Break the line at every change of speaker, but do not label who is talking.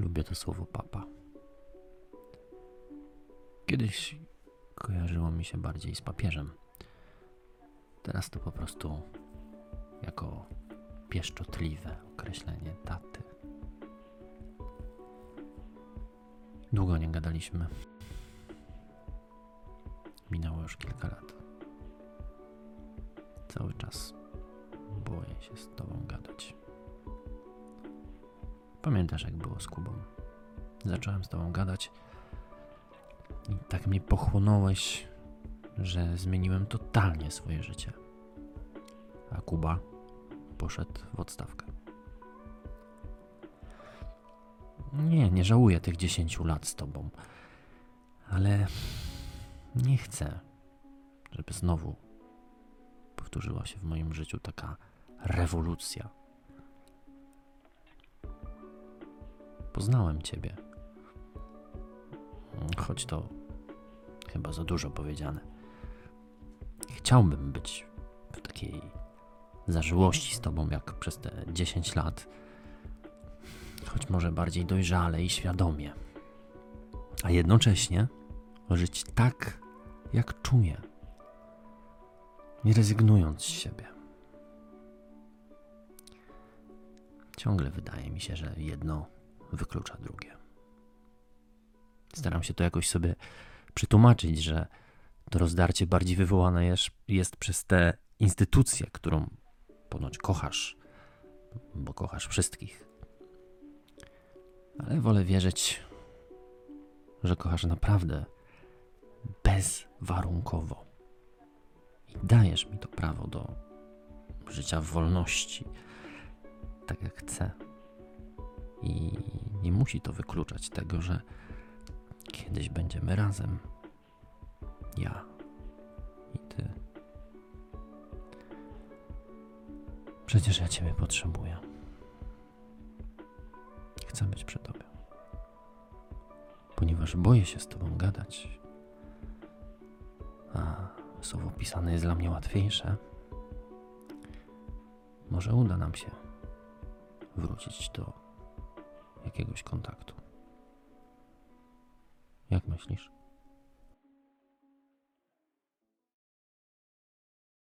Lubię to słowo papa. Kiedyś kojarzyło mi się bardziej z papieżem. Teraz to po prostu jako pieszczotliwe określenie taty. Długo nie gadaliśmy. Minęło już kilka lat. Cały czas boję się z tobą gadać. Pamiętasz, jak było z Kubą? Zacząłem z tobą gadać i tak mnie pochłonąłeś, że zmieniłem totalnie swoje życie. A Kuba poszedł w odstawkę. Nie, nie żałuję tych 10 lat z tobą, ale nie chcę, żeby znowu powtórzyła się w moim życiu taka rewolucja. Poznałem ciebie. Choć to chyba za dużo powiedziane. Chciałbym być w takiej zażyłości z tobą jak przez te 10 lat. Choć może bardziej dojrzale i świadomie. A jednocześnie żyć tak, jak czuję. Nie rezygnując z siebie. Ciągle wydaje mi się, że jedno wyklucza drugie. Staram się to jakoś sobie przytłumaczyć, że to rozdarcie bardziej wywołane jest, jest przez tę instytucję, którą ponoć kochasz, bo kochasz wszystkich. Ale wolę wierzyć, że kochasz naprawdę bezwarunkowo. I dajesz mi to prawo do życia w wolności, tak jak chcę. I nie musi to wykluczać tego, że kiedyś będziemy razem. Ja i ty. Przecież ja ciebie potrzebuję. Chcę być przy tobie. Ponieważ boję się z tobą gadać. A słowo pisane jest dla mnie łatwiejsze. Może uda nam się wrócić do jakiegoś kontaktu. Jak myślisz?